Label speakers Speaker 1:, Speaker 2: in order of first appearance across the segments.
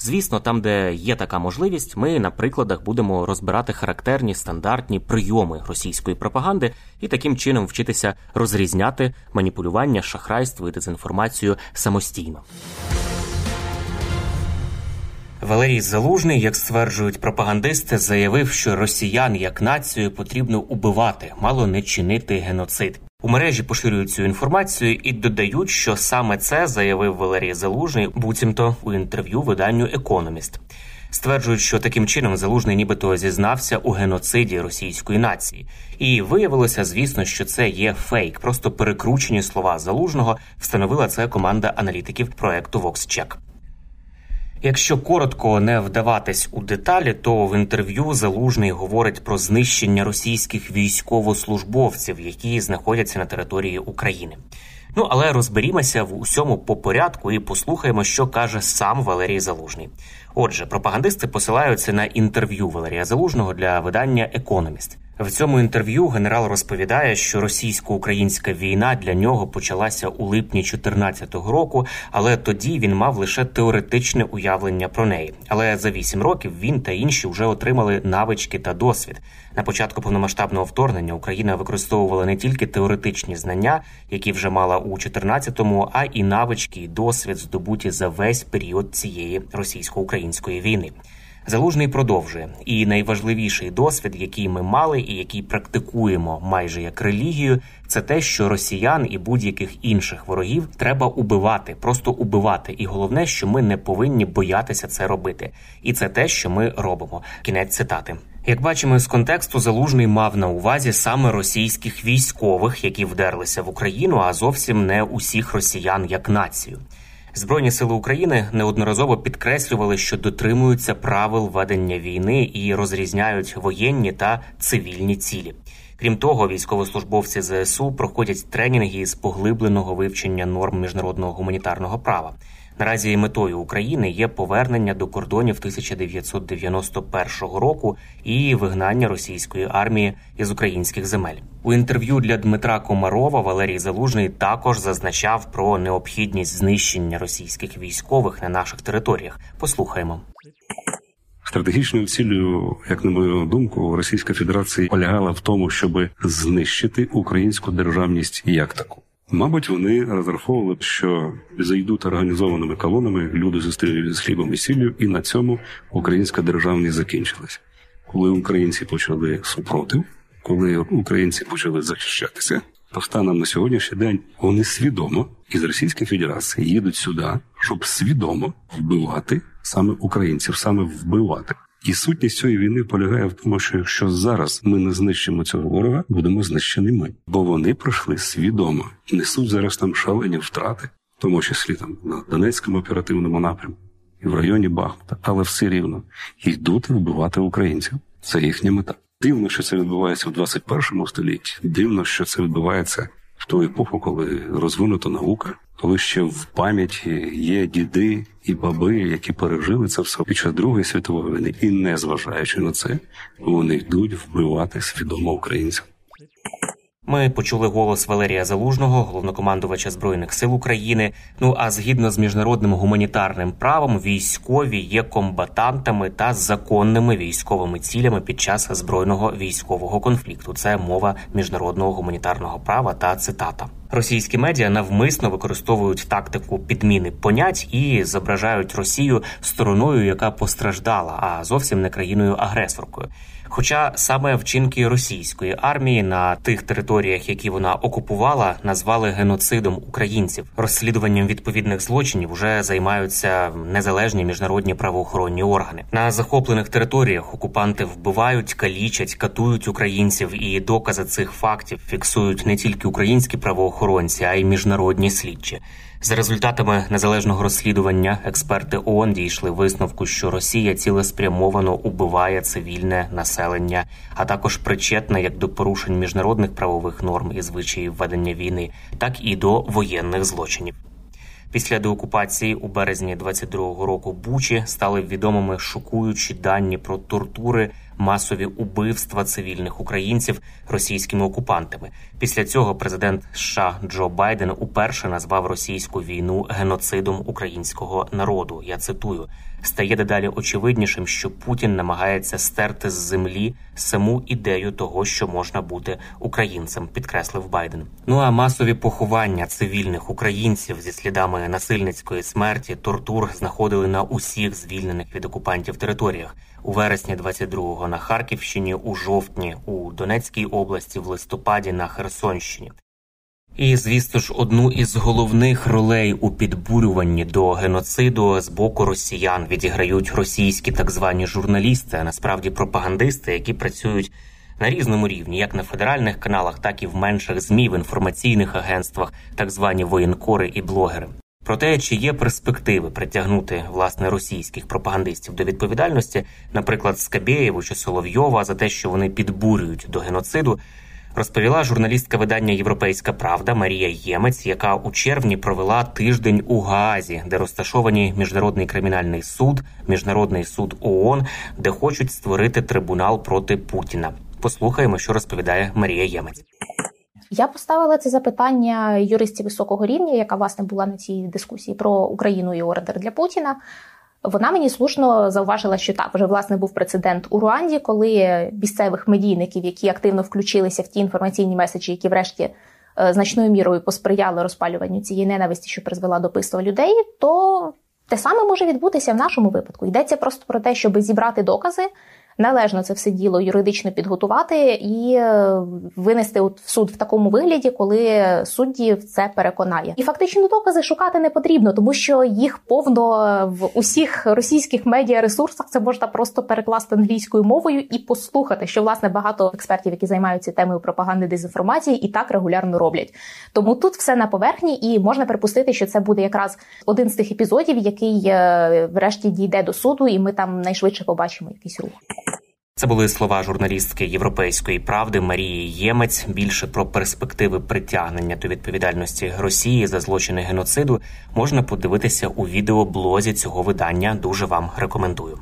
Speaker 1: Звісно, там, де є така можливість, ми на прикладах будемо розбирати характерні стандартні прийоми російської пропаганди і таким чином вчитися розрізняти маніпулювання, шахрайство і дезінформацію самостійно. Валерій Залужний, як стверджують пропагандисти, заявив, що росіян як націю потрібно убивати, мало не чинити геноцид. У мережі поширюють цю інформацію і додають, що саме це заявив Валерій Залужний, буцімто у інтерв'ю виданню Економіст. Стверджують, що таким чином залужний нібито зізнався у геноциді російської нації, і виявилося, звісно, що це є фейк. Просто перекручені слова залужного встановила це команда аналітиків проекту VoxCheck. Якщо коротко не вдаватись у деталі, то в інтерв'ю залужний говорить про знищення російських військовослужбовців, які знаходяться на території України. Ну але розберімося в усьому по порядку і послухаємо, що каже сам Валерій Залужний. Отже, пропагандисти посилаються на інтерв'ю Валерія Залужного для видання Економіст. В цьому інтерв'ю генерал розповідає, що російсько-українська війна для нього почалася у липні 2014 року, але тоді він мав лише теоретичне уявлення про неї. Але за вісім років він та інші вже отримали навички та досвід. На початку повномасштабного вторгнення Україна використовувала не тільки теоретичні знання, які вже мала у 14-му, а і навички і досвід здобуті за весь період цієї російсько-української війни. Залужний продовжує, і найважливіший досвід, який ми мали, і який практикуємо майже як релігію, це те, що росіян і будь-яких інших ворогів треба убивати, просто убивати. І головне, що ми не повинні боятися це робити. І це те, що ми робимо. Кінець цитати. Як бачимо з контексту, залужний мав на увазі саме російських військових, які вдерлися в Україну, а зовсім не усіх росіян як націю. Збройні сили України неодноразово підкреслювали, що дотримуються правил ведення війни і розрізняють воєнні та цивільні цілі. Крім того, військовослужбовці ЗСУ проходять тренінги з поглибленого вивчення норм міжнародного гуманітарного права. Наразі метою України є повернення до кордонів 1991 року і вигнання російської армії із українських земель. У інтерв'ю для Дмитра Комарова Валерій Залужний також зазначав про необхідність знищення російських військових на наших територіях. Послухаємо.
Speaker 2: Стратегічною цілею, як на мою думку, Російська Федерація полягала в тому, щоб знищити українську державність як таку. Мабуть, вони розраховували, що зайдуть організованими колонами, люди зустрілись з хлібом і сіллю, і на цьому українська державність закінчилась. Коли українці почали супротив, коли українці почали захищатися, то станом на сьогоднішній день вони свідомо із Російської Федерації їдуть сюди, щоб свідомо вбивати саме українців, саме вбивати. І сутність цієї війни полягає в тому, що якщо зараз ми не знищимо цього ворога, будемо знищені ми, бо вони пройшли свідомо, несуть зараз там шалені втрати, в тому числі там на Донецькому оперативному напрямку і в районі Бахмута, але все рівно йдуть вбивати українців. Це їхня мета. Дивно, що це відбувається в 21 столітті. Дивно, що це відбувається в ту епоху, коли розвинута наука, коли ще в пам'яті є діди і баби, які пережили це все під час Другої світової війни, і не зважаючи на це, вони йдуть вбивати свідомо українців.
Speaker 1: Ми почули голос Валерія Залужного, головнокомандувача збройних сил України. Ну а згідно з міжнародним гуманітарним правом, військові є комбатантами та законними військовими цілями під час збройного військового конфлікту. Це мова міжнародного гуманітарного права та цитата. Російські медіа навмисно використовують тактику підміни понять і зображають Росію стороною, яка постраждала, а зовсім не країною агресоркою. Хоча саме вчинки російської армії на тих територіях, які вона окупувала, назвали геноцидом українців. Розслідуванням відповідних злочинів вже займаються незалежні міжнародні правоохоронні органи. На захоплених територіях окупанти вбивають, калічать, катують українців, і докази цих фактів фіксують не тільки українські правоохоронці, а й міжнародні слідчі. За результатами незалежного розслідування експерти ООН дійшли висновку, що Росія цілеспрямовано убиває цивільне населення, а також причетна як до порушень міжнародних правових норм і звичаїв ведення війни, так і до воєнних злочинів. Після деокупації у березні 22-го року Бучі стали відомими шокуючі дані про тортури, масові убивства цивільних українців російськими окупантами. Після цього президент США Джо Байден уперше назвав російську війну геноцидом українського народу. Я цитую стає дедалі очевиднішим, що Путін намагається стерти з землі саму ідею того, що можна бути українцем, підкреслив Байден. Ну а масові поховання цивільних українців зі слідами насильницької смерті, тортур знаходили на усіх звільнених від окупантів територіях у вересні 22-го на Харківщині, у жовтні у Донецькій області, в листопаді на Херсонщині. І звісно ж, одну із головних ролей у підбурюванні до геноциду з боку росіян відіграють російські так звані журналісти, а насправді пропагандисти, які працюють на різному рівні, як на федеральних каналах, так і в менших змі в інформаційних агентствах, так звані воєнкори і блогери. Про те, чи є перспективи притягнути власне російських пропагандистів до відповідальності, наприклад, Скабєєву чи Соловйова за те, що вони підбурюють до геноциду розповіла журналістка видання Європейська Правда Марія Ємець, яка у червні провела тиждень у Гаазі, де розташовані міжнародний кримінальний суд, міжнародний суд ООН, де хочуть створити трибунал проти Путіна. Послухаємо, що розповідає Марія Ємець.
Speaker 3: Я поставила це запитання юристів високого рівня, яка власне була на цій дискусії про Україну і ордер для Путіна. Вона мені слушно зауважила, що так вже власне був прецедент у Руанді, коли місцевих медійників, які активно включилися в ті інформаційні меседжі, які, врешті, е, значною мірою посприяли розпалюванню цієї ненависті, що призвела до пиства людей, то те саме може відбутися в нашому випадку. Йдеться просто про те, щоб зібрати докази, належно це все діло юридично підготувати і е, винести в суд в такому вигляді, коли судді це переконає. І фактично докази шукати не потрібно, тому що їх повно в усіх російських медіаресурсах це можна просто перекласти англійською мовою і послухати, що власне багато експертів, які займаються темою пропаганди дезінформації, і так регулярно роблять. Тому тут все на поверхні, і можна припустити, що це буде якраз один з тих епізодів, який е, врешті дійде до суду, і ми там найшвидше побачимо якийсь рух.
Speaker 1: Це були слова журналістки Європейської правди Марії Ємець. Більше про перспективи притягнення до відповідальності Росії за злочини геноциду можна подивитися у відеоблозі цього видання. Дуже вам рекомендую.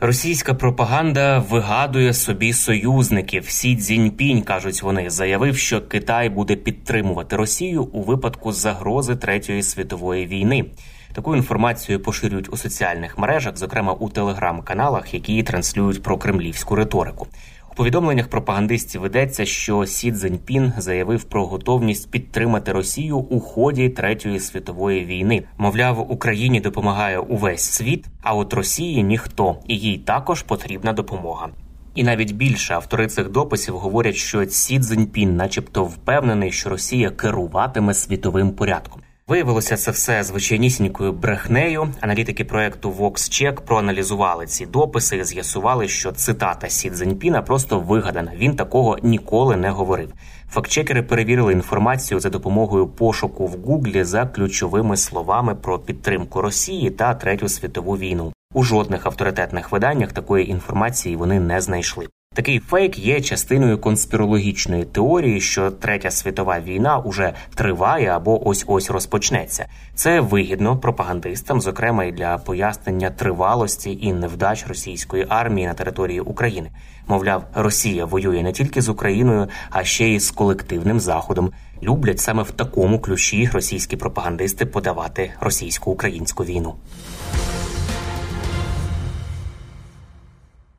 Speaker 1: Російська пропаганда вигадує собі союзників. Сі Цзіньпінь, кажуть вони, заявив, що Китай буде підтримувати Росію у випадку загрози третьої світової війни. Таку інформацію поширюють у соціальних мережах, зокрема у телеграм-каналах, які транслюють прокремлівську риторику. У повідомленнях пропагандистів йдеться, що Сі Цзіньпін заявив про готовність підтримати Росію у ході третьої світової війни. Мовляв, Україні допомагає увесь світ, а от Росії ніхто, і їй також потрібна допомога. І навіть більше автори цих дописів говорять, що Сі Цзіньпін начебто впевнений, що Росія керуватиме світовим порядком. Виявилося це все звичайнісінькою брехнею. Аналітики проекту VoxCheck проаналізували ці дописи і з'ясували, що цитата Сі Цзіньпіна просто вигадана. Він такого ніколи не говорив. Фактчекери перевірили інформацію за допомогою пошуку в Гуглі за ключовими словами про підтримку Росії та третю світову війну. У жодних авторитетних виданнях такої інформації вони не знайшли. Такий фейк є частиною конспірологічної теорії, що третя світова війна уже триває або ось ось розпочнеться. Це вигідно пропагандистам, зокрема і для пояснення тривалості і невдач російської армії на території України. Мовляв, Росія воює не тільки з Україною, а ще й з колективним заходом. Люблять саме в такому ключі російські пропагандисти подавати російсько-українську війну.